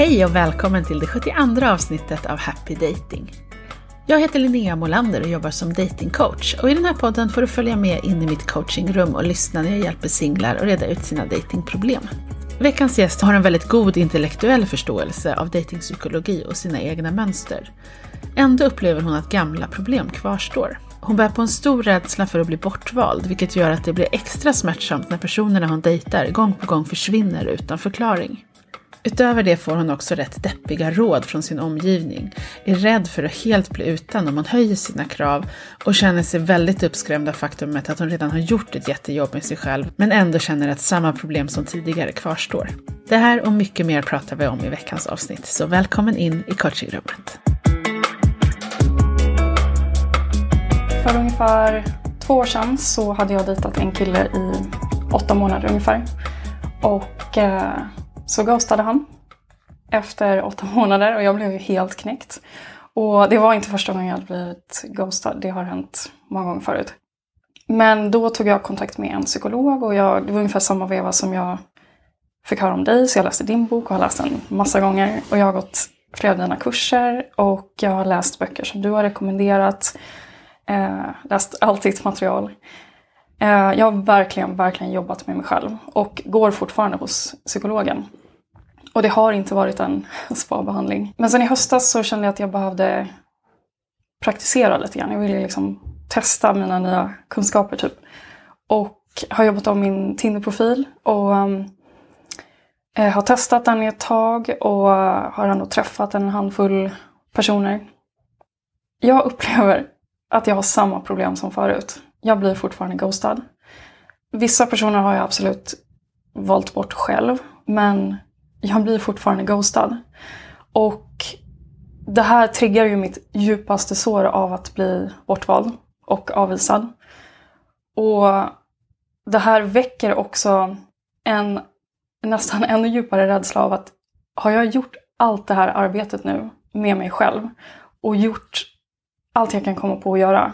Hej och välkommen till det 72 avsnittet av Happy Dating. Jag heter Linnea Molander och jobbar som datingcoach och i den här podden får du följa med in i mitt coachingrum och lyssna när jag hjälper singlar att reda ut sina datingproblem. Veckans gäst har en väldigt god intellektuell förståelse av datingpsykologi och sina egna mönster. Ändå upplever hon att gamla problem kvarstår. Hon bär på en stor rädsla för att bli bortvald, vilket gör att det blir extra smärtsamt när personerna hon dejtar gång på gång försvinner utan förklaring. Utöver det får hon också rätt deppiga råd från sin omgivning, är rädd för att helt bli utan om hon höjer sina krav och känner sig väldigt uppskrämd av faktumet att hon redan har gjort ett jättejobb med sig själv men ändå känner att samma problem som tidigare kvarstår. Det här och mycket mer pratar vi om i veckans avsnitt, så välkommen in i coachingrummet. För ungefär två år sedan så hade jag dejtat en kille i åtta månader ungefär. Och eh, så ghostade han efter åtta månader och jag blev ju helt knäckt. Och det var inte första gången jag hade blivit ghostad, det har hänt många gånger förut. Men då tog jag kontakt med en psykolog och jag, det var ungefär samma veva som jag fick höra om dig, så jag läste din bok och har läst den massa gånger. Och jag har gått flera av dina kurser och jag har läst böcker som du har rekommenderat. Eh, läst allt ditt material. Eh, jag har verkligen, verkligen jobbat med mig själv och går fortfarande hos psykologen. Och det har inte varit en spabehandling. Men sen i höstas så kände jag att jag behövde praktisera lite grann. Jag ville liksom testa mina nya kunskaper typ. Och har jobbat om min Tinder-profil och um, eh, har testat den i ett tag och har ändå träffat en handfull personer. Jag upplever att jag har samma problem som förut. Jag blir fortfarande ghostad. Vissa personer har jag absolut valt bort själv, men jag blir fortfarande ghostad. Och det här triggar ju mitt djupaste sår av att bli bortvald och avvisad. Och det här väcker också en nästan ännu djupare rädsla av att har jag gjort allt det här arbetet nu med mig själv och gjort allt jag kan komma på att göra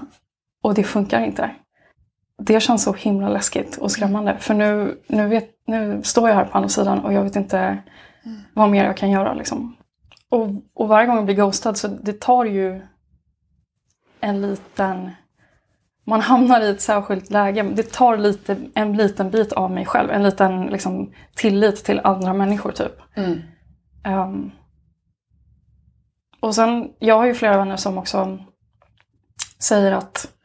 och det funkar inte. Det känns så himla läskigt och skrämmande för nu, nu, vet, nu står jag här på andra sidan och jag vet inte mm. vad mer jag kan göra. Liksom. Och, och varje gång jag blir ghostad så det tar ju en liten... Man hamnar i ett särskilt läge. Det tar lite, en liten bit av mig själv. En liten liksom, tillit till andra människor typ. Mm. Um, och sen, jag har ju flera vänner som också säger att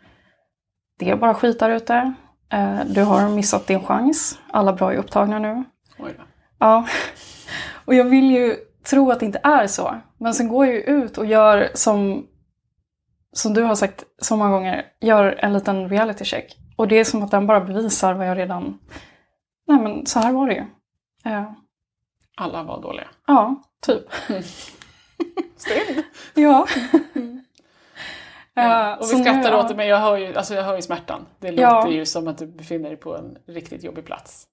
det är bara skit där ute. Eh, du har missat din chans. Alla bra är upptagna nu. Oj då. Ja. Och jag vill ju tro att det inte är så. Men sen går jag ju ut och gör som, som du har sagt så många gånger, gör en liten reality check. Och det är som att den bara bevisar vad jag redan... Nej men så här var det ju. Uh. Alla var dåliga? Ja, typ. Synd. ja. Ja. Och vi skrattar åt det men jag hör, ju, alltså jag hör ju smärtan. Det låter ja. ju som att du befinner dig på en riktigt jobbig plats.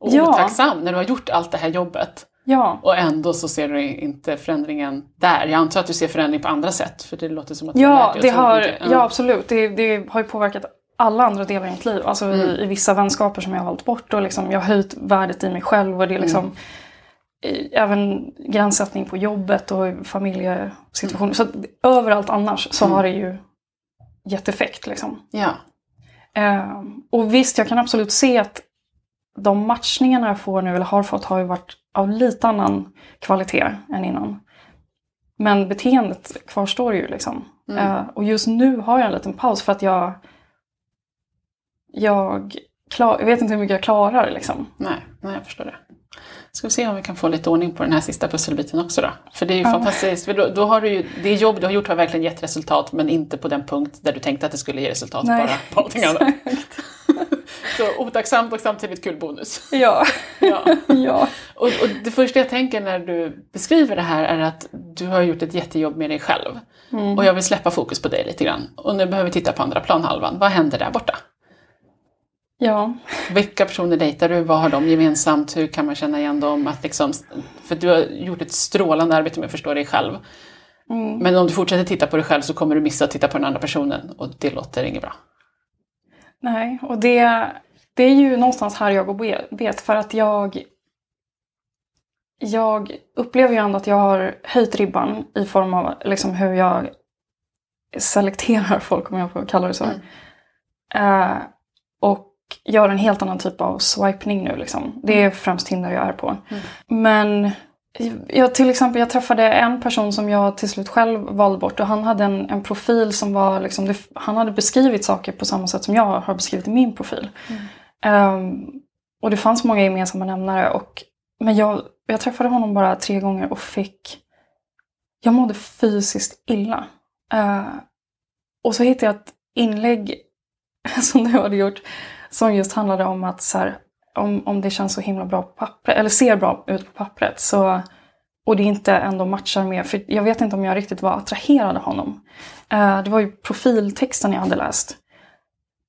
Och ja. otacksam när du har gjort allt det här jobbet. Ja. Och ändå så ser du inte förändringen där. Jag antar att du ser förändring på andra sätt för det låter som att du ja, det har, ja. ja absolut. Det, det, har ju påverkat alla andra delar i mitt liv. Alltså mm. i, i, vissa vänskaper som jag har valt bort och liksom, jag har höjt värdet i mig själv. Och det är liksom, mm även gränssättning på jobbet och familjesituationer. Så överallt annars så mm. har det ju gett effekt. Liksom. Ja. Eh, och visst, jag kan absolut se att de matchningarna jag får nu, eller har fått, har ju varit av lite annan kvalitet än innan. Men beteendet kvarstår ju liksom. Mm. Eh, och just nu har jag en liten paus för att jag... Jag, klar, jag vet inte hur mycket jag klarar liksom. Nej, nej jag förstår det. Ska vi se om vi kan få lite ordning på den här sista pusselbiten också då. För det är ju ja. fantastiskt, för då, då, har du ju, det jobb du har gjort har verkligen gett resultat men inte på den punkt där du tänkte att det skulle ge resultat, Nej. bara på allting annat. Så otacksamt och samtidigt kul bonus. Ja. ja. ja. Och, och, det första jag tänker när du beskriver det här är att du har gjort ett jättejobb med dig själv. Mm. Och jag vill släppa fokus på dig lite grann. Och nu behöver vi titta på andra planhalvan. Vad händer där borta? Ja. Vilka personer dejtar du? Vad har de gemensamt? Hur kan man känna igen dem? Att liksom, för du har gjort ett strålande arbete med att förstå dig själv. Mm. Men om du fortsätter titta på dig själv så kommer du missa att titta på den andra personen och det låter inget bra. Nej, och det, det är ju någonstans här jag går bet för att jag jag upplever ju ändå att jag har höjt ribban i form av liksom hur jag selekterar folk, om jag får kalla det så. Mm. Eh, och gör en helt annan typ av swipning nu. Liksom. Det är främst Tinder jag är på. Mm. Men jag, till exempel, jag träffade en person som jag till slut själv valde bort och han hade en, en profil som var, liksom, det, han hade beskrivit saker på samma sätt som jag har beskrivit i min profil. Um, och det fanns många gemensamma nämnare. Och, men jag, jag träffade honom bara tre gånger och fick... Jag mådde fysiskt illa. Uh, och så hittade jag ett inlägg som du hade gjort som just handlade om att så här, om, om det känns så himla bra på pappret, eller ser bra ut på pappret, så, och det inte ändå matchar med, för jag vet inte om jag riktigt var attraherad av honom. Uh, det var ju profiltexten jag hade läst.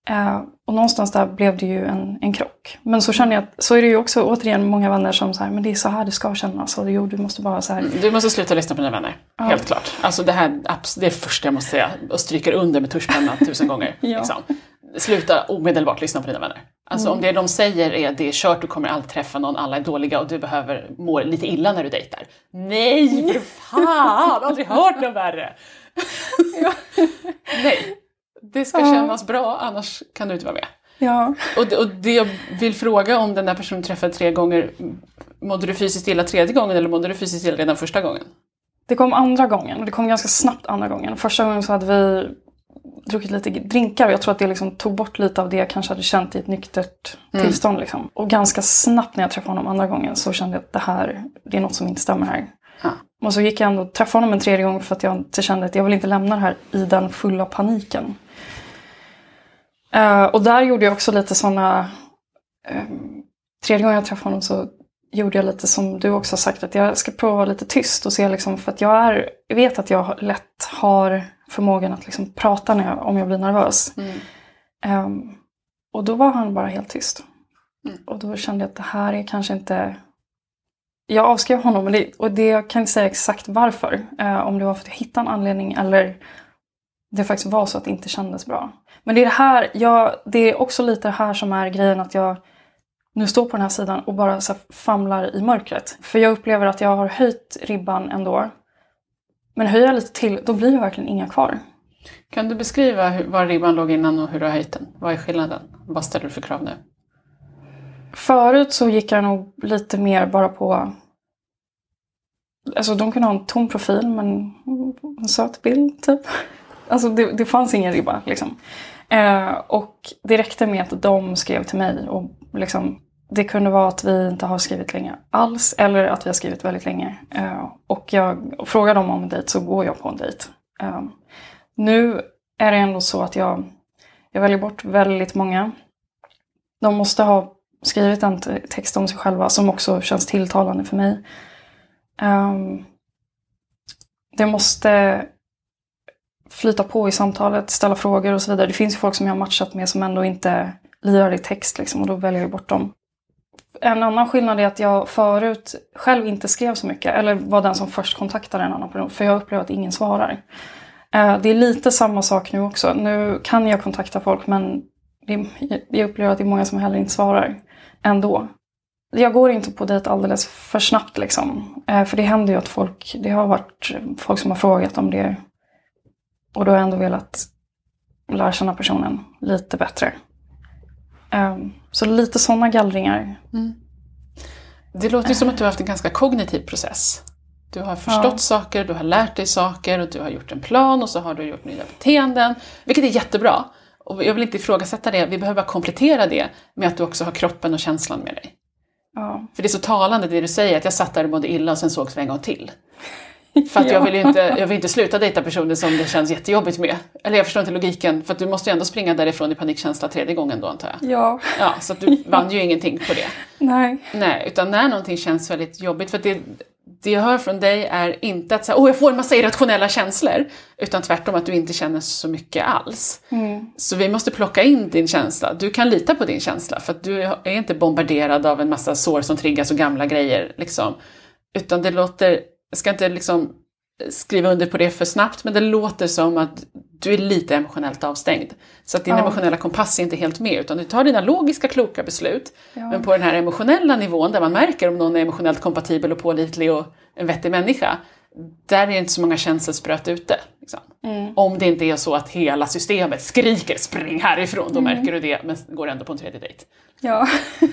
Uh, och någonstans där blev det ju en, en krock. Men så känner jag att, så är det ju också återigen många vänner som säger men det är så här det ska kännas och jo, du måste bara så här. Du måste sluta lyssna på dina vänner, Ja. helt klart. Alltså det här det är det första jag måste säga och stryker under med tuschpenna tusen gånger. Ja. liksom. Sluta omedelbart lyssna på dina vänner. Alltså Mm. om det de säger är det är kört, du kommer aldrig träffa någon, alla är dåliga och du behöver må lite illa när du dejtar. Nej, för fan! Aldrig hört något värre! Nej, det ska Ja. kännas bra, annars kan du inte vara med. Ja. Och det, och det jag vill fråga om den där personen träffade tre gånger, mådde du fysiskt illa tredje gången eller mådde du fysiskt illa redan första gången? Det kom andra gången och det kom ganska snabbt andra gången. Första gången så hade vi druckit lite drinkar och jag tror att det liksom tog bort lite av det jag kanske hade känt i ett nyktert Mm. tillstånd. Liksom. Och ganska snabbt när jag träffade honom andra gången så kände jag att det här, det är något som inte stämmer här. Ja. Och så gick jag ändå och träffade honom en tredje gång för att jag kände att jag vill inte lämna det här i den fulla paniken. Eh, och där gjorde jag också lite sådana... ehm, tredje gången jag träffade honom så gjorde jag lite som du också har sagt, att jag ska prova att vara lite tyst och se liksom, för att jag, är, vet att jag lätt har förmågan att liksom prata när jag, om jag blir nervös. Mm. Ehm, och då var han bara helt tyst. Mm. Och då kände jag att det här är kanske inte... Jag avskrev honom men det, och det, jag kan inte säga exakt varför. Eh, om det var för att jag hittade en anledning eller det faktiskt var så att det inte kändes bra. Men det är det här, jag, det är också lite det här som är grejen att jag nu står på den här sidan och bara så famlar i mörkret. För jag upplever att jag har höjt ribban ändå. Men höjer jag lite till, då blir det verkligen inga kvar. Kan du beskriva hur, var ribban låg innan och hur du har höjt den? Vad är skillnaden? Vad ställer du för krav nu? Förut så gick jag nog lite mer bara på... Alltså de kunde ha en tom profil men en söt bild typ. Alltså det, det fanns ingen ribba liksom. Eh, och det räckte med att de skrev till mig och liksom det kunde vara att vi inte har skrivit länge alls eller att vi har skrivit väldigt länge. Eh, och jag och frågar dem om en dejt så går jag på en dejt. Eh, nu är det ändå så att jag, jag väljer bort väldigt många. De måste ha skrivit en text om sig själva som också känns tilltalande för mig. Um, det måste flyta på i samtalet, ställa frågor och så vidare. Det finns ju folk som jag har matchat med som ändå inte lirar i text liksom, och då väljer jag bort dem. En annan skillnad är att jag förut själv inte skrev så mycket, eller var den som först kontaktade en annan person, för jag upplever att ingen svarar. Eh, det är lite samma sak nu också. Nu kan jag kontakta folk men jag upplever att det är många som heller inte svarar ändå. Jag går inte på dejt alldeles för snabbt liksom. Eh, för det händer ju att folk, det har varit folk som har frågat om det. Och då har jag ändå velat lära känna personen lite bättre. Eh, Så lite sådana gallringar. Det låter ju som att du har haft en ganska kognitiv process. Du har förstått Ja. saker, du har lärt dig saker och du har gjort en plan och så har du gjort nya beteenden. Vilket är jättebra. Och jag vill inte ifrågasätta det, vi behöver bara komplettera det med att du också har kroppen och känslan med dig. Ja. För det är så talande det du säger, att jag satt där och mådde illa och sen sågs vi en gång till. För att Ja. jag vill ju inte, jag vill inte sluta dejta personer som det känns jättejobbigt med. Eller jag förstår inte logiken, för att du måste ju ändå springa därifrån i panikkänsla tredje gången då antar jag. Ja. Ja, så du vann ju ingenting på det. Nej. Nej, utan när någonting känns väldigt jobbigt, för det, det jag hör från dig är inte att säga, åh jag får en massa irrationella känslor, utan tvärtom att du inte känner så mycket alls. Mm. Så vi måste plocka in din känsla. Du kan lita på din känsla, för att du är inte bombarderad av en massa sår som triggas och gamla grejer. Liksom. Utan det låter, jag ska inte liksom skriva under på det för snabbt, men det låter som att du är lite emotionellt avstängd. Så att din Ja. emotionella kompass är inte helt med, utan du tar dina logiska, kloka beslut. Ja. Men på den här emotionella nivån, där man märker om någon är emotionellt kompatibel och pålitlig och en vettig människa, där är det inte så många känselspröt ute. Liksom. Mm. Om det inte är så att hela systemet skriker spring härifrån, då Mm. märker du det, men går ändå på en tredje dejt. Ja.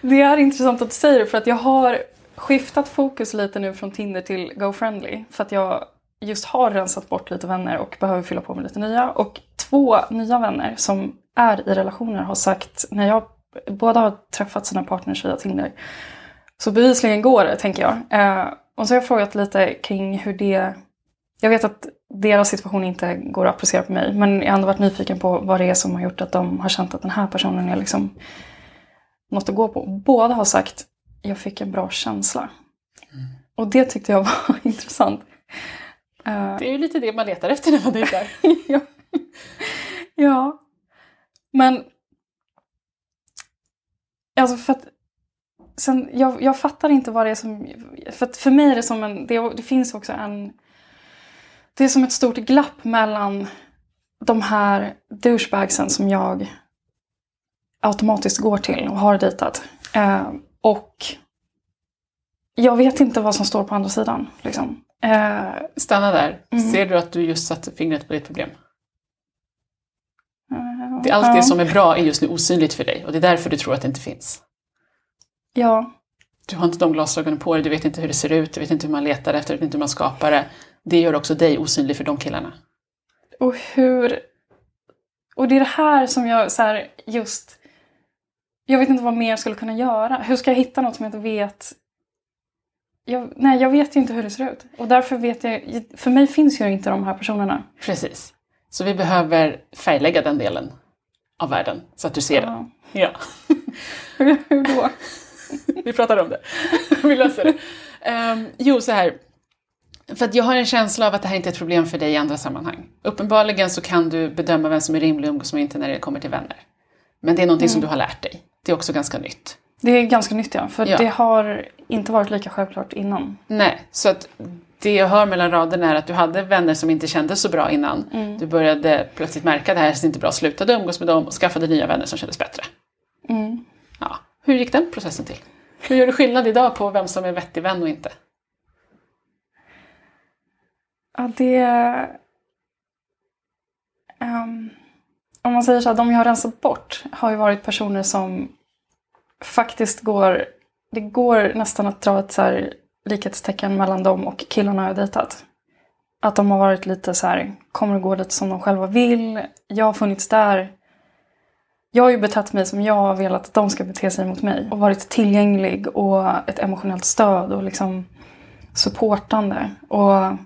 Det är intressant att du säger det för att jag har skiftat fokus lite nu från Tinder till GoFriendly. För att jag just har rensat bort lite vänner och behöver fylla på med lite nya. Och två nya vänner som är i relationer har sagt, när jag båda har träffat sina partners via Tinder, så bevisligen går det tänker jag. Eh, och så har jag frågat lite kring hur det... Jag vet att deras situation inte går att applicera på mig, men jag har ändå varit nyfiken på vad det är som har gjort att de har känt att den här personen är liksom något att gå på. Båda har sagt, jag fick en bra känsla. Och det tyckte jag var intressant. Eh, Det är ju lite det man letar efter när man dejtar. ja. ja. Men... Alltså för att... Sen, jag, jag fattar inte vad det är som... För för mig är det som en... Det, det finns också en... Det är som ett stort glapp mellan de här douchebagsen som jag automatiskt går till och har dejtat. Och jag vet inte vad som står på andra sidan. Liksom. Eh, Stanna där. Mm. Ser du att du just satte fingret på ditt problem? eh, Det, allt det som är bra är just nu osynligt för dig och det är därför du tror att det inte finns. Ja, Du har inte de glasögonen på dig, du vet inte hur det ser ut, du vet inte hur man letar efter, du vet inte hur man skapar det. Det gör också dig osynlig för de killarna. Och hur... Och det är det här som jag så här, just... Jag vet inte vad mer jag skulle kunna göra. Hur ska jag hitta något som jag inte vet? Jag, nej, jag vet ju inte hur det ser ut. Och därför vet jag... För mig finns ju inte de här personerna. Precis. Så vi behöver färglägga den delen av världen så att du ser den. Ja. Ja, Hur, då? vi pratar om det. vi löser det. Ehm, jo, så här. För att jag har en känsla av att det här inte är ett problem för dig i andra sammanhang. Uppenbarligen så kan du bedöma vem som är rimlig och umgås med inte när det kommer till vänner. Men det är någonting som du har lärt dig. Det är också ganska nytt. Det är ganska nytt ja. För Ja. det har inte varit lika självklart innan. Nej, så att det jag hör mellan raderna är att du hade vänner som inte kändes så bra innan. Du började plötsligt märka det här är inte bra, slutade umgås med dem och skaffade nya vänner som kändes bättre. Mm. Ja. Hur gick den processen till? Hur gör du skillnad idag på vem som är vettig vän och inte? Ja, det... Ehm, om man säger så här, de jag har rensat bort har ju varit personer som faktiskt går... Det går nästan att dra ett så här likhetstecken mellan dem och killarna jag dejtat. Att de har varit lite så här, kommer och går lite som de själva vill. Jag har funnits där. Jag har ju betett mig som jag har velat att de ska bete sig mot mig. Och varit tillgänglig och ett emotionellt stöd och liksom supportande. Och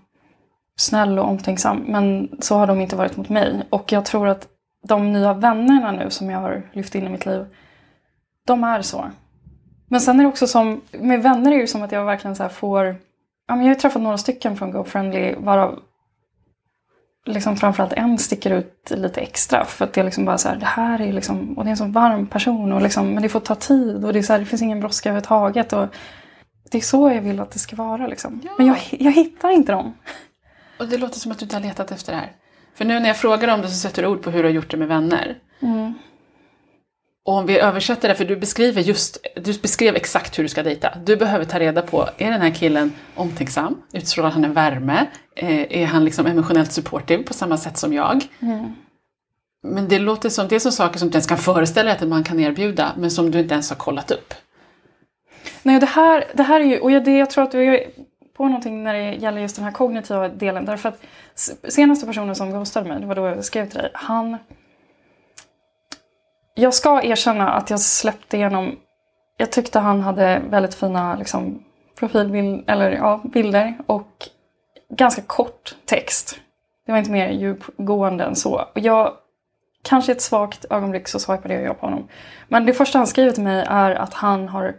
snäll och omtänksam. Men så har de inte varit mot mig. Och jag tror att de nya vännerna nu som jag har lyft in i mitt liv, de är så. Men sen är det också som, med vänner är det ju som att jag verkligen så får, ja men jag har ju träffat några stycken från GoFriendly varav liksom framförallt en sticker ut lite extra. För att det är liksom bara så här, det här är liksom, och det är en så varm person och liksom, men det får ta tid och det är så här, det finns ingen brådska överhuvudtaget. Och det är så jag vill att det ska vara liksom. Ja. Men jag, jag hittar inte dem. Och det låter som att du inte har letat efter det här. För nu när jag frågar om det så sätter du ord på hur du har gjort det med vänner. Mm. Och om vi översätter det, för du beskriver just, du beskrev exakt hur du ska dejta. Du behöver ta reda på, är den här killen omtänksam? Utstrålar han en värme? Eh, är han liksom emotionellt supportive på samma sätt som jag? Mm. Men det låter som, det är som saker som du ens kan föreställa dig att man kan erbjuda, men som du inte ens har kollat upp. Nej, det här, det här är ju, och jag, det, jag tror att är på någonting när det gäller just den här kognitiva delen. Därför att senaste personen som ghostade mig, det var då jag skrev till dig, han... Jag ska erkänna att jag släppte igenom, jag tyckte han hade väldigt fina liksom, profilbild, eller ja, bilder och ganska kort text. Det var inte mer djupgående än så. Och jag, kanske i ett svagt ögonblick så swipade jag på honom. Men det första han skriver till mig är att han har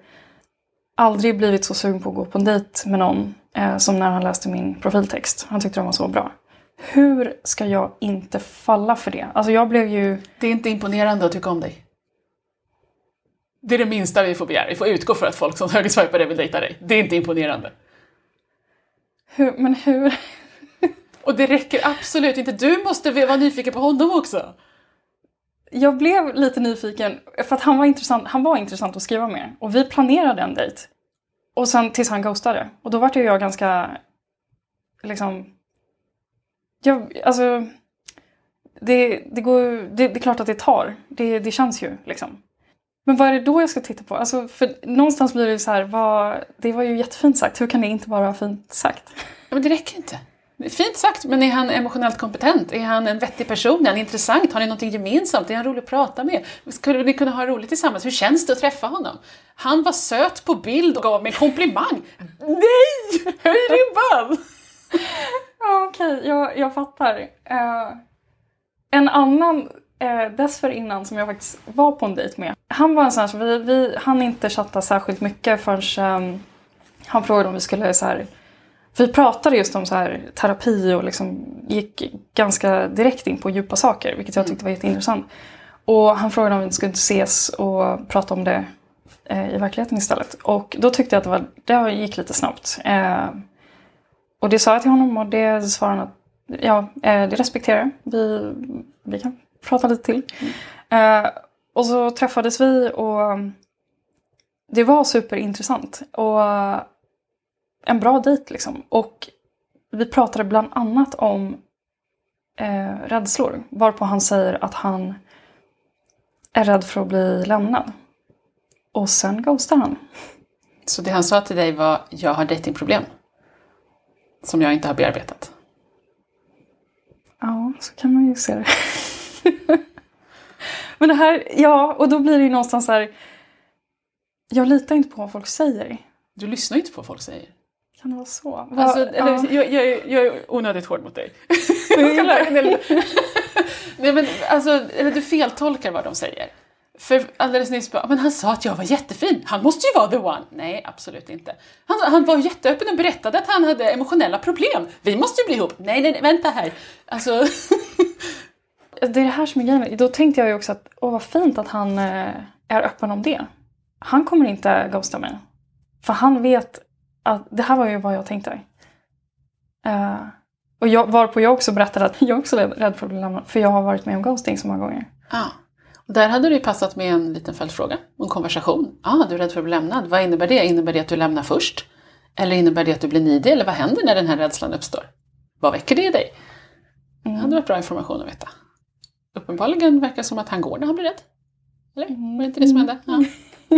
aldrig blivit så sugen på att gå på en dejt med någon som när han läste min profiltext. Han tyckte den var så bra. Hur ska jag inte falla för det? Alltså jag blev ju... Det är inte imponerande att tycka om dig. Det är det minsta vi får begära. Vi får utgå för att folk som högerswipare vill dejta dig. Det är inte imponerande. Hur, men hur... Och det räcker absolut inte. Du måste vara nyfiken på honom också. Jag blev lite nyfiken för att han var intressant, han var intressant att skriva med. Och vi planerade en dejt. Och sen tills han ghostade. Och då var ju jag ganska, liksom... Jag, alltså... Det, det, går, det, det är klart att det tar. Det, det känns ju liksom. Men vad är det då jag ska titta på? Alltså, för någonstans blir det så här, vad, det var ju jättefint sagt. Hur kan det inte vara fint sagt? Ja, men det räcker inte. Fint sagt, men är han emotionellt kompetent? Är han en vettig person? Är han intressant? Har ni någonting gemensamt? Är han rolig att prata med? Skulle ni kunna ha roligt tillsammans? Hur känns det att träffa honom? Han var söt på bild och gav mig en komplimang. Nej! Höj ribban! ja, Okej, okay. jag, jag fattar. Uh, en annan uh, dessförinnan som jag faktiskt var på en dejt med. Han var en sån här som vi, vi hann inte chatta särskilt mycket förrän um, han frågade om vi skulle så här, vi pratade just om så här, terapi och liksom gick ganska direkt in på djupa saker, vilket jag tyckte var jätteintressant. Och han frågade om vi skulle ses och prata om det eh, i verkligheten istället. Och då tyckte jag att det, var, det gick lite snabbt. Eh, och det sa jag till honom och det svarade han att ja, eh, det respekterar jag. Vi, vi kan prata lite till. Mm. Eh, och så träffades vi och det var superintressant. Och en bra dejt liksom. Och vi pratade bland annat om eh, rädslor. Varpå han säger att han är rädd för att bli lämnad. Och sen ghostar han. Så det han sa till dig var, jag har datingproblem Som jag inte har bearbetat? Ja, så kan man ju se det. Men det här, ja, och då blir det ju någonstans så här. Jag litar inte på vad folk säger. Du lyssnar inte på vad folk säger. Kan det vara så? Va, alltså, eller, ja. jag, jag, jag, är onödigt hård mot dig. jag ska lära mig Nej, men, alltså, eller du feltolkar vad de säger. För alldeles nyss bara, men han sa att jag var jättefin, han måste ju vara the one. Nej, absolut inte. Han, han var jätteöppen och berättade att han hade emotionella problem. Vi måste ju bli ihop. Nej, nej, nej vänta här. Alltså... det är det här som är grejen. Då tänkte jag ju också att, åh vad fint att han eh, är öppen om det. Han kommer inte ghosta mig. För han vet att det här var ju vad jag tänkte. Uh, och jag, varpå jag också berättade att jag också är rädd för att bli lämnad. För jag har varit med om ghosting så många gånger. Ah. Och där hade det ju passat med en liten följdfråga, en konversation. ah, du är rädd för att bli lämnad. Vad innebär det? Innebär det att du lämnar först? Eller innebär det att du blir nidig? Eller vad händer när den här rädslan uppstår? Vad väcker det i dig? Mm. Det hade varit bra information att veta. Uppenbarligen verkar det som att han går när han blir rädd. Eller? Var det inte det som hände? Ja.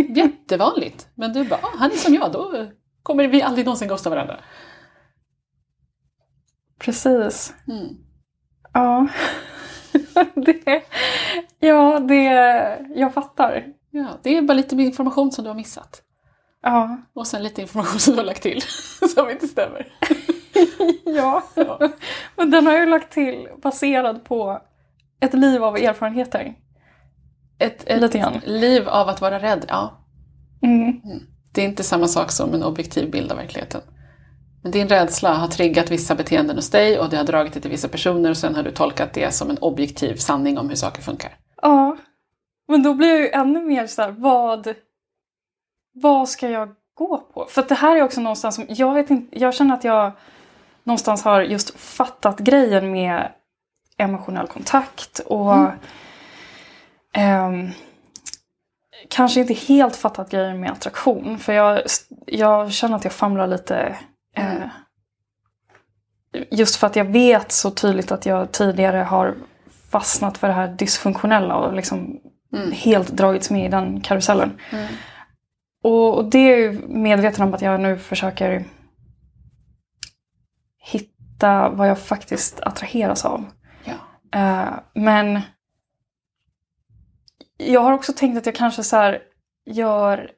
Jättevanligt. Men du bara, ah, han är som jag, då kommer vi aldrig någonsin ghosta varandra. Precis. Mm. Ja. det, ja, det, jag fattar. Ja, det är bara lite information som du har missat. Ja. Och sen lite information som du har lagt till, som inte stämmer. ja. ja, men den har jag lagt till baserad på ett liv av erfarenheter. Ett, ett liv av att vara rädd, ja. Mm. Mm. Det är inte samma sak som en objektiv bild av verkligheten. Men din rädsla har triggat vissa beteenden hos dig och det har dragit dig till vissa personer och sen har du tolkat det som en objektiv sanning om hur saker funkar. Ja, men då blir jag ju ännu mer så här, vad, vad ska jag gå på? För det här är också någonstans som, jag vet inte, jag känner att jag någonstans har just fattat grejen med emotionell kontakt och mm. um, kanske inte helt fattat grejen med attraktion. För jag, jag känner att jag famlar lite. Eh, just för att jag vet så tydligt att jag tidigare har fastnat för det här dysfunktionella och liksom mm. helt dragits med i den karusellen. Mm. Och, och, det är jag medveten om att jag nu försöker hitta vad jag faktiskt attraheras av. Ja. Uh, men jag har också tänkt att jag kanske så gör,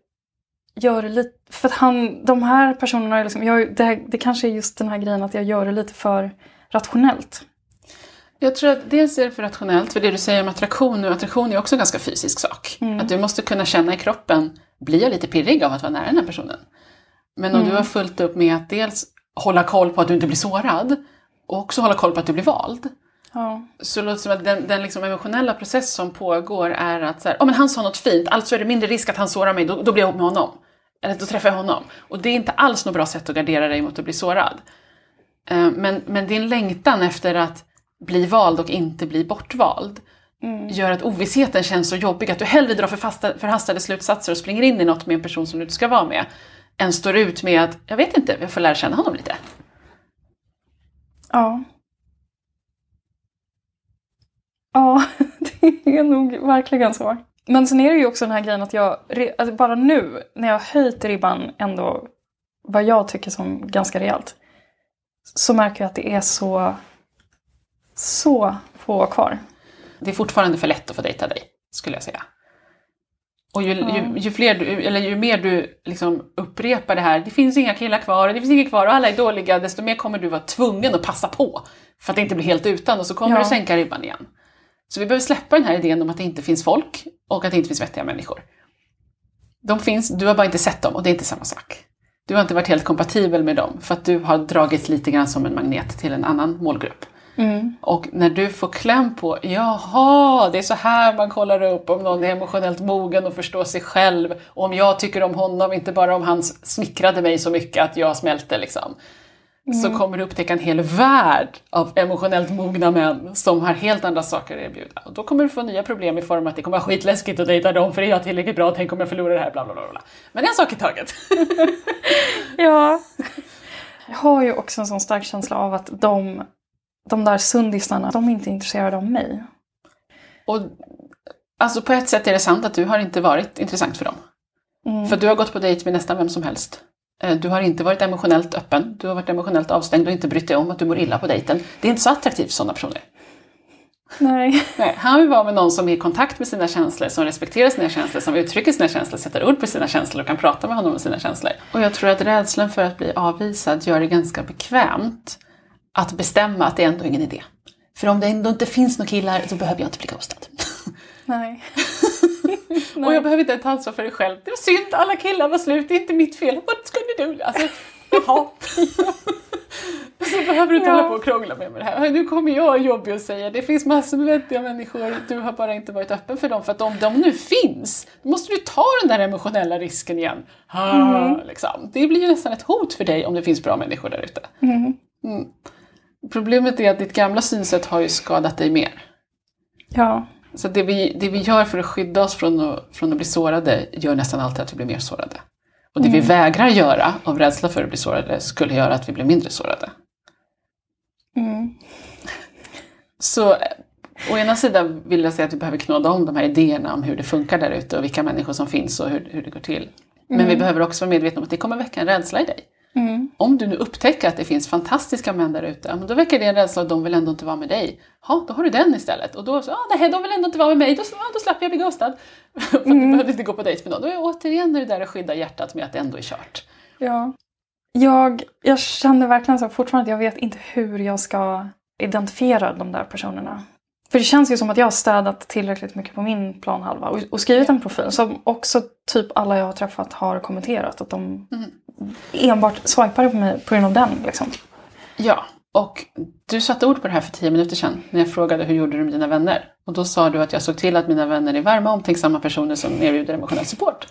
gör det lite... För att han, de här personerna, liksom, jag, det, det kanske är just den här grejen att jag gör det lite för rationellt. Jag tror att dels är det för rationellt, för det du säger om attraktion, och attraktion är också en ganska fysisk sak. Mm. Att du måste kunna känna i kroppen, blir jag lite pirrig av att vara nära den här personen? Men om mm. du har fullt upp med att dels hålla koll på att du inte blir sårad, och också hålla koll på att du blir vald, Ja. Så det låter som att den, den liksom emotionella process som pågår är att så här, oh, men han sa något fint, alltså är det mindre risk att han sårar mig, då, då blir jag ihop med honom. Eller då träffar jag honom. Och det är inte alls något bra sätt att gardera dig mot att bli sårad. Eh, men, men din längtan efter att bli vald och inte bli bortvald Mm. gör att ovissheten känns så jobbig att du hellre drar förfasta, förhastade slutsatser och springer in i något med en person som du inte ska vara med. Än står ut med att, jag vet inte, jag får lära känna honom lite. Ja. Ja, det är nog verkligen så. Men sen är det ju också den här grejen att jag, alltså bara nu när jag har höjt ribban ändå vad jag tycker som ganska rejält. Så märker jag att det är så, så få kvar. Det är fortfarande för lätt att få dejta dig, skulle jag säga. Och ju, Ja. ju, ju, fler du, eller ju mer du liksom upprepar det här, det finns inga killar kvar, det finns inga kvar och alla är dåliga, desto mer kommer du vara tvungen att passa på. För att det inte blir helt utan och så kommer Ja. du sänka ribban igen. Så vi behöver släppa den här idén om att det inte finns folk och att det inte finns vettiga människor. De finns, du har bara inte sett dem och det är inte samma sak. Du har inte varit helt kompatibel med dem för att du har dragits lite grann som en magnet till en annan målgrupp. Mm. Och när du får kläm på, jaha, det är så här man kollar upp om någon är emotionellt mogen och förstår sig själv. Och om jag tycker om honom, inte bara om han smickrade mig så mycket att jag smälte liksom. Så kommer du upptäcka en hel värld av emotionellt mogna män som har helt andra saker att erbjuda. Och då kommer du få nya problem i form av att det kommer vara skitläskigt att dejta dem för är jag tillräckligt bra, tänk om jag förlorar det här, bla bla bla. bla. Men en sak i taget. Ja. Jag har ju också en sån stark känsla av att de, de där sundisarna, de är inte intresserade av mig. Och alltså på ett sätt är det sant att du har inte varit intressant för dem. Mm. För du har gått på dejt med nästan vem som helst. Eh, Du har inte varit emotionellt öppen, du har varit emotionellt avstängd och inte brytt dig om att du mår illa på dejten. Det är inte så attraktivt för sådana personer. Nej. Nej, han vill vara med någon som är i kontakt med sina känslor, som respekterar sina känslor, som uttrycker sina känslor, sätter ord på sina känslor och kan prata med honom om sina känslor. Och jag tror att rädslan för att bli avvisad gör det ganska bekvämt att bestämma att det är ändå ingen idé. För om det ändå inte finns några killar, då behöver jag inte bli ghostad. Nej. Och jag behöver inte ta ansvar för det själv. Det var synd, alla killar var slut, det är inte mitt fel. What skulle du? Alltså, jaha. Så behöver du inte Ja. hålla på och krångla med mig det här. Nu kommer jag jobbig att säga, det finns massor med vettiga människor, du har bara inte varit öppen för dem. För att om de nu finns, då måste du ta den där emotionella risken igen. Ah, liksom. Det blir ju nästan ett hot för dig om det finns bra människor där ute. Mm. Mm. Problemet är att ditt gamla synsätt har ju skadat dig mer. Ja. Så det vi, det vi gör för att skydda oss från att, från att bli sårade gör nästan alltid att vi blir mer sårade. Och det vi vägrar göra av rädsla för att bli sårade skulle göra att vi blir mindre sårade. Mm. Så eh, å ena sidan vill jag säga att vi behöver knåda om de här idéerna om hur det funkar där ute och vilka människor som finns och hur, hur det går till. Men vi behöver också vara medvetna om att det kommer väcka en rädsla i dig. Mm. Om du nu upptäcker att det finns fantastiska män där ute, då väcker det en rädsla att de vill ändå inte vara med dig. Ja, då har du den istället. Och då, så, ah, nej, de vill ändå inte vara med mig, då, ja, då slapp jag bli ghostad. För att du behövde inte gå på dejt med någon. Då är återigen det där att skydda hjärtat med att det ändå är kört. Ja. Jag, jag känner verkligen så fortfarande att jag vet inte hur jag ska identifiera de där personerna. För det känns ju som att jag har städat tillräckligt mycket på min planhalva och, och skrivit en profil som också typ alla jag har träffat har kommenterat. Att de enbart swipade på mig på grund av den. Liksom. Ja, och du satte ord på det här för tio minuter sedan när jag frågade hur gjorde du med dina vänner? Och då sa du att jag såg till att mina vänner är varma, omtänksamma personer som erbjuder emotionell support.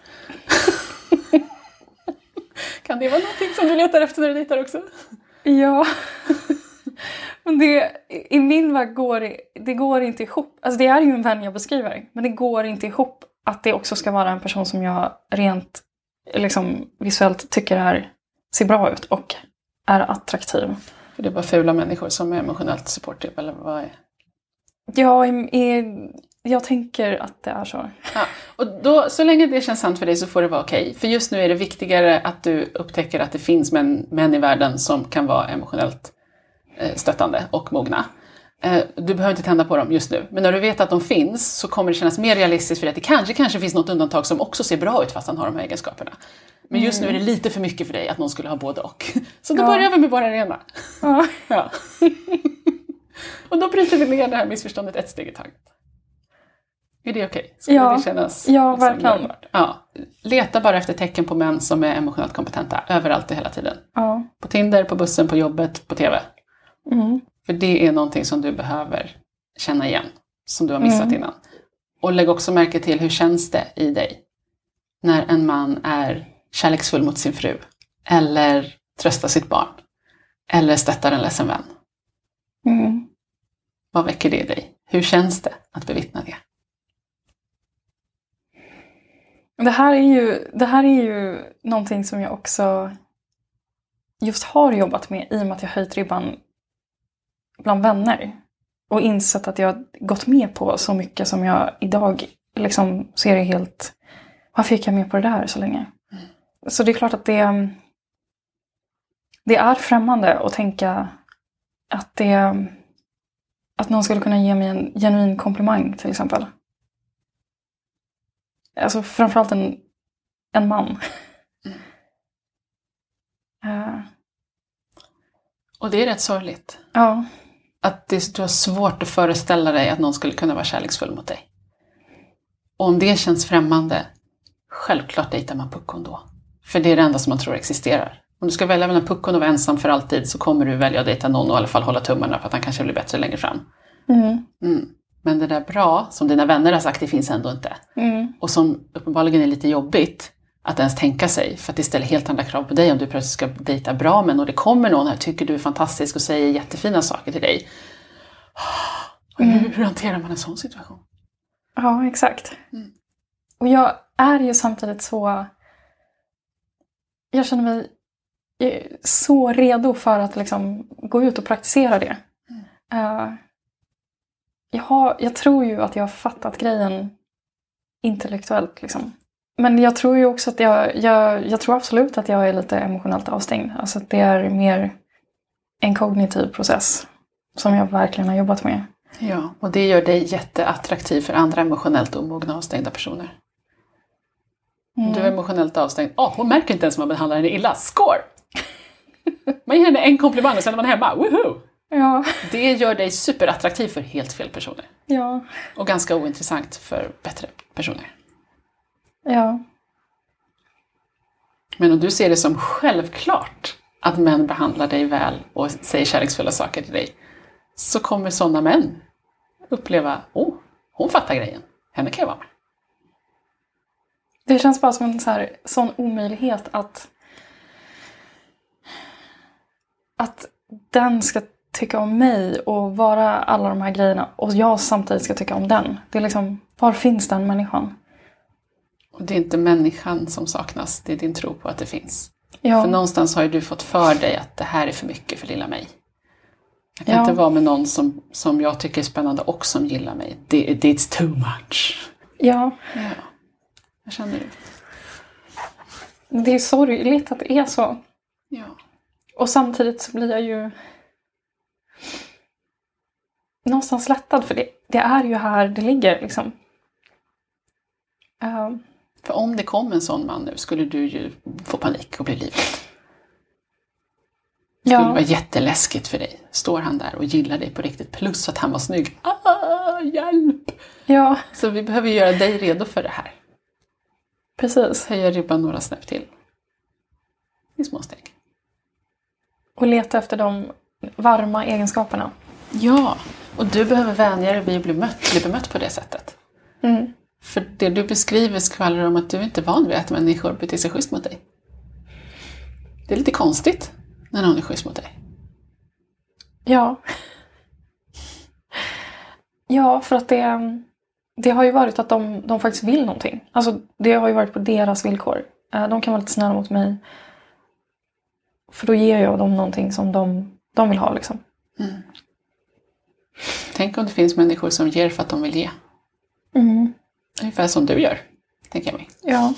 kan det vara någonting som du letar efter när du dejtar också? Ja. Men det, i min värld går det, det går inte ihop. Alltså det är ju en vän jag beskriver. Men det går inte ihop att det också ska vara en person som jag rent liksom, visuellt tycker är, ser bra ut och är attraktiv. För det är bara fula människor som är emotionellt supportive, eller vad är är, jag tänker att det är så. Ja, och då, så länge det känns sant för dig så får det vara okej. För just nu är det viktigare att du upptäcker att det finns män, män i världen som kan vara emotionellt stöttande och mogna. Eh, du behöver inte tända på dem just nu, men när du vet att de finns så kommer det kännas mer realistiskt för dig att det kanske, kanske finns något undantag som också ser bra ut fast han har de här egenskaperna. Men just nu är det lite för mycket för dig att någon skulle ha både och. Så då Ja. börjar vi med bara det ena. Ja. Ja. och då bryter vi ner det här missförståndet ett steg i taget. Är det okej? Skulle Ja. det kännas Ja, liksom verkligen. Ja. Leta bara efter tecken på män som är emotionellt kompetenta, överallt och hela tiden. Ja. På Tinder, på bussen, på jobbet, på TV. Mm. För det är någonting som du behöver känna igen, som du har missat Mm. innan. Och lägg också märke till hur känns det i dig när en man är kärleksfull mot sin fru eller tröstar sitt barn. Eller stöttar en ledsen vän. Mm. Vad väcker det i dig? Hur känns det att bevittna det? Det här, är ju, det här är ju någonting som jag också just har jobbat med i och med att jag höjt ribban bland vänner. Och insett att jag gått med på så mycket som jag idag liksom ser det helt... Varför gick jag med på det där så länge? Mm. Så det är klart att det, det är främmande att tänka att, det, att någon skulle kunna ge mig en genuin komplimang till exempel. Alltså framförallt en, en man. Mm. uh. Och det är rätt sorgligt. Ja. Att det, du har svårt att föreställa dig att någon skulle kunna vara kärleksfull mot dig. Och om det känns främmande, självklart dejtar man puckon då. För det är det enda som man tror existerar. Om du ska välja mellan puckon och vara ensam för alltid så kommer du välja att dejta någon och i alla fall hålla tummarna på att han kanske blir bättre längre fram. Mm. Mm. Men det där bra, som dina vänner har sagt, det finns ändå inte. Mm. Och som uppenbarligen är lite jobbigt att ens tänka sig, för att det ställer helt andra krav på dig om du plötsligt ska dejta bra män och det kommer någon här, tycker du är fantastisk och säger jättefina saker till dig. Mm. Hur, hur hanterar man en sån situation? Ja, exakt. Mm. Och jag är ju samtidigt så... Jag känner mig så redo för att liksom gå ut och praktisera det. Mm. Uh, jag, har, jag tror ju att jag har fattat grejen intellektuellt. Liksom. Men jag tror ju också att jag, jag, jag tror absolut att jag är lite emotionellt avstängd. Alltså det är mer en kognitiv process som jag verkligen har jobbat med. Ja, och det gör dig jätteattraktiv för andra emotionellt omogna avstängda personer. Mm. Du är emotionellt avstängd. Oh, hon märker inte ens om man behandlar henne illa. Score! Man ger henne en komplimang och sen är man hemma. Woohoo! Ja. Det gör dig superattraktiv för helt fel personer. Ja. Och ganska ointressant för bättre personer. Ja. Men om du ser det som självklart att män behandlar dig väl och säger kärleksfulla saker till dig, så kommer sådana män uppleva, oh, hon fattar grejen, henne kan jag vara med. Det känns bara som en så här, sån omöjlighet att att den ska tycka om mig och vara alla de här grejerna och jag samtidigt ska tycka om den. Det är liksom, var finns den människan? Och det är inte människan som saknas, det är din tro på att det finns. Ja. För någonstans har ju du fått för dig att det här är för mycket för lilla mig. Jag kan Ja. inte vara med någon som, som jag tycker är spännande och som gillar mig. Det, det it's too much. Ja, Ja, jag känner det. det är sorgligt att det är så. Ja. Och samtidigt så blir jag ju någonstans lättad för det, det är ju här det ligger liksom. Uh, För om det kom en sån man nu skulle du ju få panik och bli livrädd. Det skulle ja, vara jätteläskigt för dig. Står han där och gillar dig på riktigt plus att han var snygg. Ah, hjälp! ja, Så vi behöver göra dig redo för det här. precis. Höja ribban några snäpp till. I små steg. Och leta efter de varma egenskaperna. Ja, och du behöver vänja dig vid att bli, mött, bli bemött på det sättet. Mm. För det du beskriver skvallrar om att du inte är van vid att människor beter sig schysst mot dig. Det är lite konstigt när någon är schysst mot dig. Ja. Ja, för att det, det har ju varit att de, de faktiskt vill någonting. Alltså, det har ju varit på deras villkor. Eh, De kan vara lite snälla mot mig. För då ger jag dem någonting som de, de vill ha. Liksom. Tänk om det finns människor som ger för att de vill ge. Ungefär som du gör, tänker jag mig. Ja.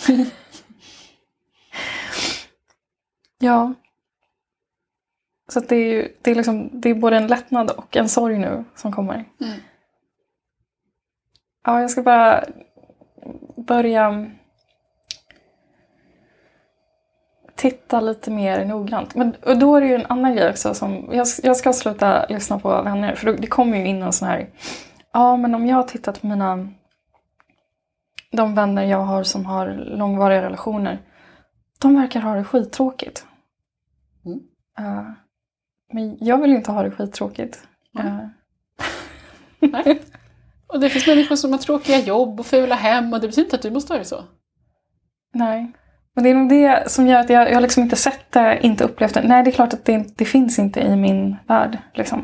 ja. Så det är ju det är liksom, det är både en lättnad och en sorg nu som kommer. Mm. Ja, jag ska bara börja titta lite mer noggrant. Men och då är det ju en annan grej också som, jag, jag ska sluta lyssna på vänner för då, det kommer ju in en sån här, ja men om jag har tittat på mina, de vänner jag har som har långvariga relationer, de verkar ha det skittråkigt. Mm. Eh, men jag vill inte ha det skittråkigt. Mm. Eh, Nej. Och det finns människor som har tråkiga jobb och fula hem och det betyder inte att du måste ha det så. nej. Men det är nog det som gör att jag, jag liksom inte sett det, inte upplevt det. Nej, det är klart att det, det finns inte i min värld. Liksom.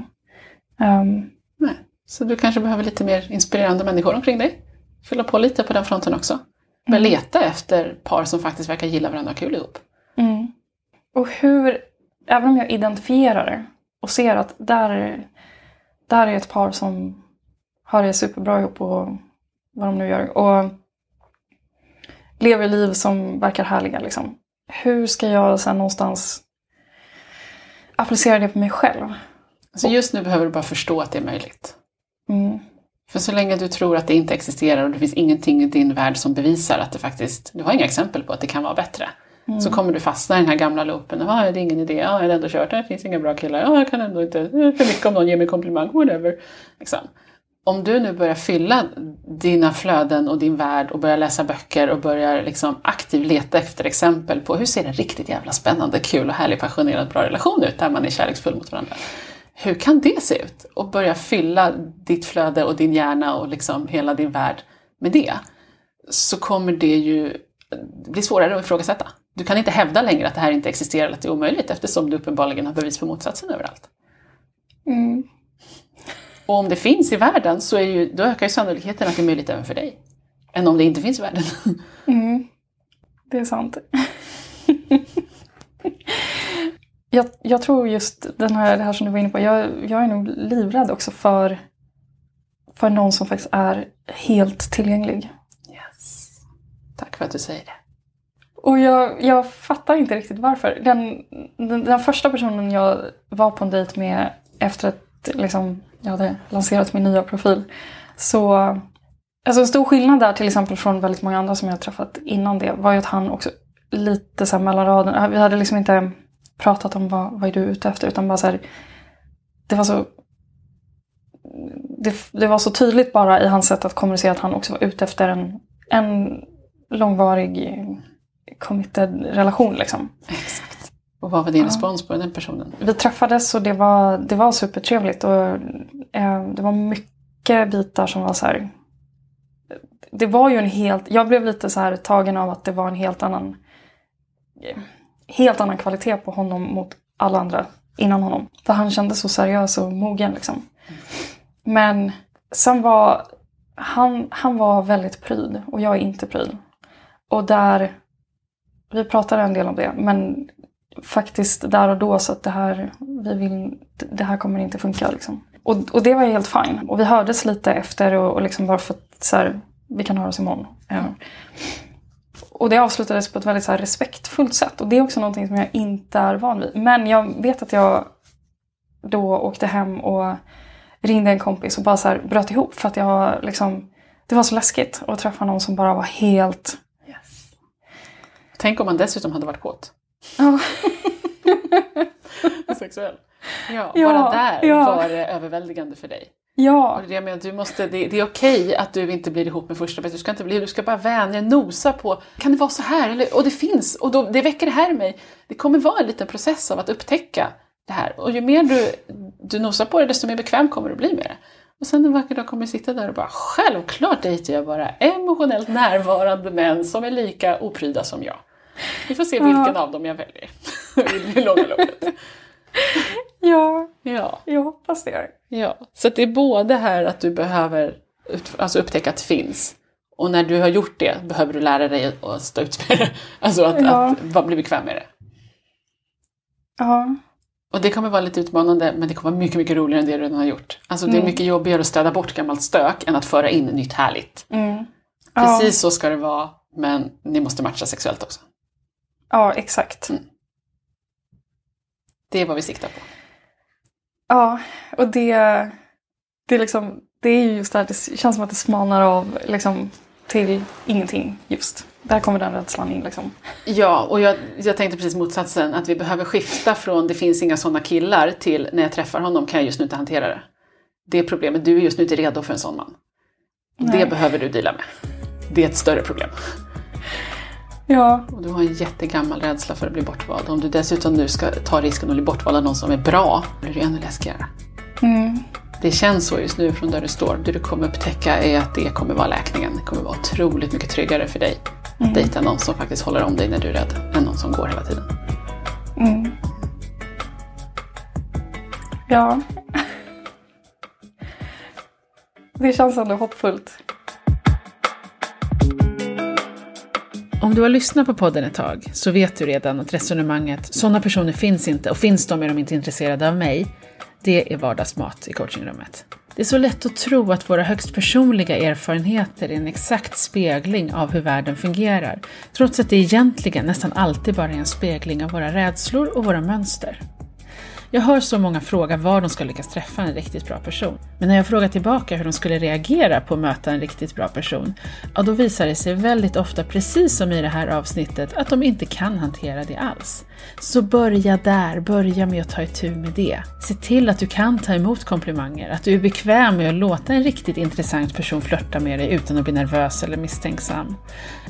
Um, Nej. Så du kanske behöver lite mer inspirerande människor omkring dig? Fylla på lite på den fronten också. Börja mm. leta efter par som faktiskt verkar gilla varandra och kul ihop. Mm. Och hur, även om jag identifierar det och ser att där, där är ett par som har det superbra ihop och vad de nu gör. Och lever liv som verkar härliga. Liksom. Hur ska jag sen någonstans applicera det på mig själv? Så just nu behöver du bara förstå att det är möjligt. Mm. För så länge du tror att det inte existerar och det finns ingenting i din värld som bevisar att det faktiskt, du har inga exempel på att det kan vara bättre. Mm. Så kommer du fastna i den här gamla loopen. Ah, det är ingen idé, ah, jag har ändå kört, det finns inga bra killar, ah, jag kan ändå inte, för mycket om någon ger mig komplimang, whatever. Liksom om du nu börjar fylla dina flöden och din värld och börjar läsa böcker och börjar liksom aktivt leta efter exempel på hur ser en riktigt jävla spännande, kul och härlig, passionerad, bra relation ut där man är kärleksfull mot varandra. Hur kan det se ut? Och börja fylla ditt flöde och din hjärna och liksom hela din värld med det. Så kommer det ju bli svårare att ifrågasätta. Du kan inte hävda längre att det här inte existerar eller att det är omöjligt eftersom du uppenbarligen har bevis på motsatsen överallt. Mm. Och om det finns i världen så är ju, då ökar ju sannolikheten att det är möjligt även för dig. Än om det inte finns i världen. Mm. Det är sant. jag, jag, tror just den här, det här som du var inne på, jag, jag är nog livrädd också för, för någon som faktiskt är helt tillgänglig. Yes. Tack för att du säger det. Och jag, jag fattar inte riktigt varför. Den, den, den första personen jag var på en dejt med efter att liksom, jag hade lanserat min nya profil. Så alltså en stor skillnad där till exempel från väldigt många andra som jag träffat innan det var ju att han också lite så här mellan raderna, vi hade liksom inte pratat om vad, vad är du ute efter utan bara så här, det var så det, det, var så tydligt bara i hans sätt att kommunicera att han också var ute efter en, en långvarig committed relation. Liksom. Exakt. Och vad var din ja. respons på den personen? Vi träffades och det var, det var supertrevligt. Och, eh, det var mycket bitar som var så här... Det var ju en helt... Jag blev lite så här tagen av att det var en helt annan... Helt annan kvalitet på honom mot alla andra innan honom. För han kändes så seriös och mogen liksom. Mm. Men sen var... Han, han var väldigt pryd och jag är inte pryd. Och där... Vi pratade en del om det men faktiskt där och då så att det här, vi vill, det här kommer inte funka. Liksom. Och, och det var helt fine. Och vi hördes lite efter och, och liksom bara för att så här, vi kan höras imorgon. Ja. Och det avslutades på ett väldigt så respektfullt sätt. Och det är också någonting som jag inte är van vid. Men jag vet att jag då åkte hem och ringde en kompis och bara så bröt ihop. För att jag liksom, det var så läskigt att träffa någon som bara var helt... Yes. Tänk om man dessutom hade varit kåt. Ja. Sexuell. Ja, ja, bara där ja. var det överväldigande för dig. Ja. Och det, med, du måste, det, det är okej att du inte blir ihop med första bästa. Du ska inte bli, du ska bara vänja, nosa på, kan det vara så här? Eller, och det finns, och då, det väcker det här i mig. Det kommer vara en liten process av att upptäcka det här. Och ju mer du, du nosar på det, desto mer bekväm kommer du bli med det. Och sen en vacker dag kommer du sitta där och bara, självklart dejtar jag bara emotionellt närvarande män som är lika opryda som jag. Vi får se vilken av dem jag väljer i det långa loppet. Ja, ja, jag hoppas det. Ja, så det är både här att du behöver alltså upptäcka att det finns och när du har gjort det behöver du lära dig att stå ut med det. Alltså att, ja. att, att bli bekväm med det. Ja. Och det kommer vara lite utmanande men det kommer vara mycket, mycket roligare än det du redan har gjort. Alltså det är mm. mycket jobbigare att städa bort gammalt stök än att föra in nytt härligt. Mm. Precis ja. så ska det vara men ni måste matcha sexuellt också. Ja, exakt. Mm. Det är vad vi siktar på. Ja, och det, det, är, liksom, det är ju just det här, det känns som att det smalnar av liksom, till ingenting just. Där kommer den rädslan in. Liksom. Ja, och jag, jag tänkte precis motsatsen, att vi behöver skifta från det finns inga sådana killar till när jag träffar honom kan jag just nu inte hantera det. Det är problemet, du är just nu inte redo för en sån man. Nej. Det behöver du dela med. Det är ett större problem. Ja. Och du har en jättegammal rädsla för att bli bortvald. Om du dessutom nu ska ta risken att bli bortvald av någon som är bra, blir det ännu läskigare. Mm. Det känns så just nu från där du står. Det du kommer upptäcka är att det kommer vara läkningen. Det kommer vara otroligt mycket tryggare för dig. mm. dejta någon som faktiskt håller om dig när du är rädd, än någon som går hela tiden. Mm. Ja. Det känns ändå hoppfullt. Om du har lyssnat på podden ett tag så vet du redan att resonemanget “sådana personer finns inte och finns de är de inte intresserade av mig” det är vardagsmat i coachingrummet. Det är så lätt att tro att våra högst personliga erfarenheter är en exakt spegling av hur världen fungerar, trots att det egentligen nästan alltid bara är en spegling av våra rädslor och våra mönster. Jag hör så många fråga var de ska lyckas träffa en riktigt bra person. Men när jag frågar tillbaka hur de skulle reagera på att möta en riktigt bra person, ja då visar det sig väldigt ofta, precis som i det här avsnittet, att de inte kan hantera det alls. Så börja där, börja med att ta itu med det. Se till att du kan ta emot komplimanger, att du är bekväm med att låta en riktigt intressant person flörta med dig utan att bli nervös eller misstänksam.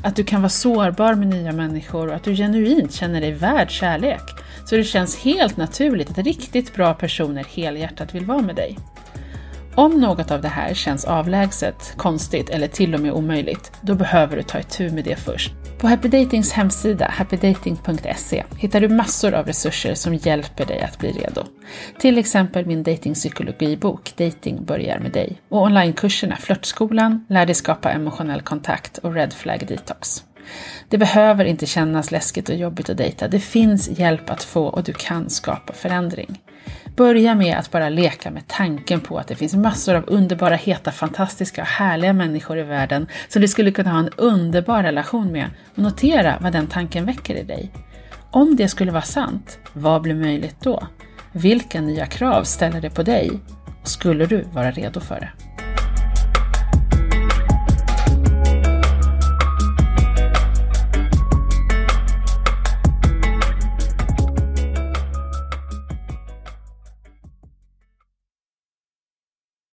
Att du kan vara sårbar med nya människor och att du genuint känner dig värd kärlek. Så det känns helt naturligt att riktigt bra personer helhjärtat vill vara med dig. Om något av det här känns avlägset, konstigt eller till och med omöjligt, då behöver du ta itu med det först. På Happy Datings hemsida, happydating.se, hittar du massor av resurser som hjälper dig att bli redo. Till exempel min datingpsykologibok Dating börjar med dig och onlinekurserna Flörtskolan, Lär dig skapa emotionell kontakt och Red Flag Detox. Det behöver inte kännas läskigt och jobbigt att dejta. Det finns hjälp att få och du kan skapa förändring. Börja med att bara leka med tanken på att det finns massor av underbara, heta, fantastiska och härliga människor i världen som du skulle kunna ha en underbar relation med och notera vad den tanken väcker i dig. Om det skulle vara sant, vad blir möjligt då? Vilka nya krav ställer det på dig? Skulle du vara redo för det?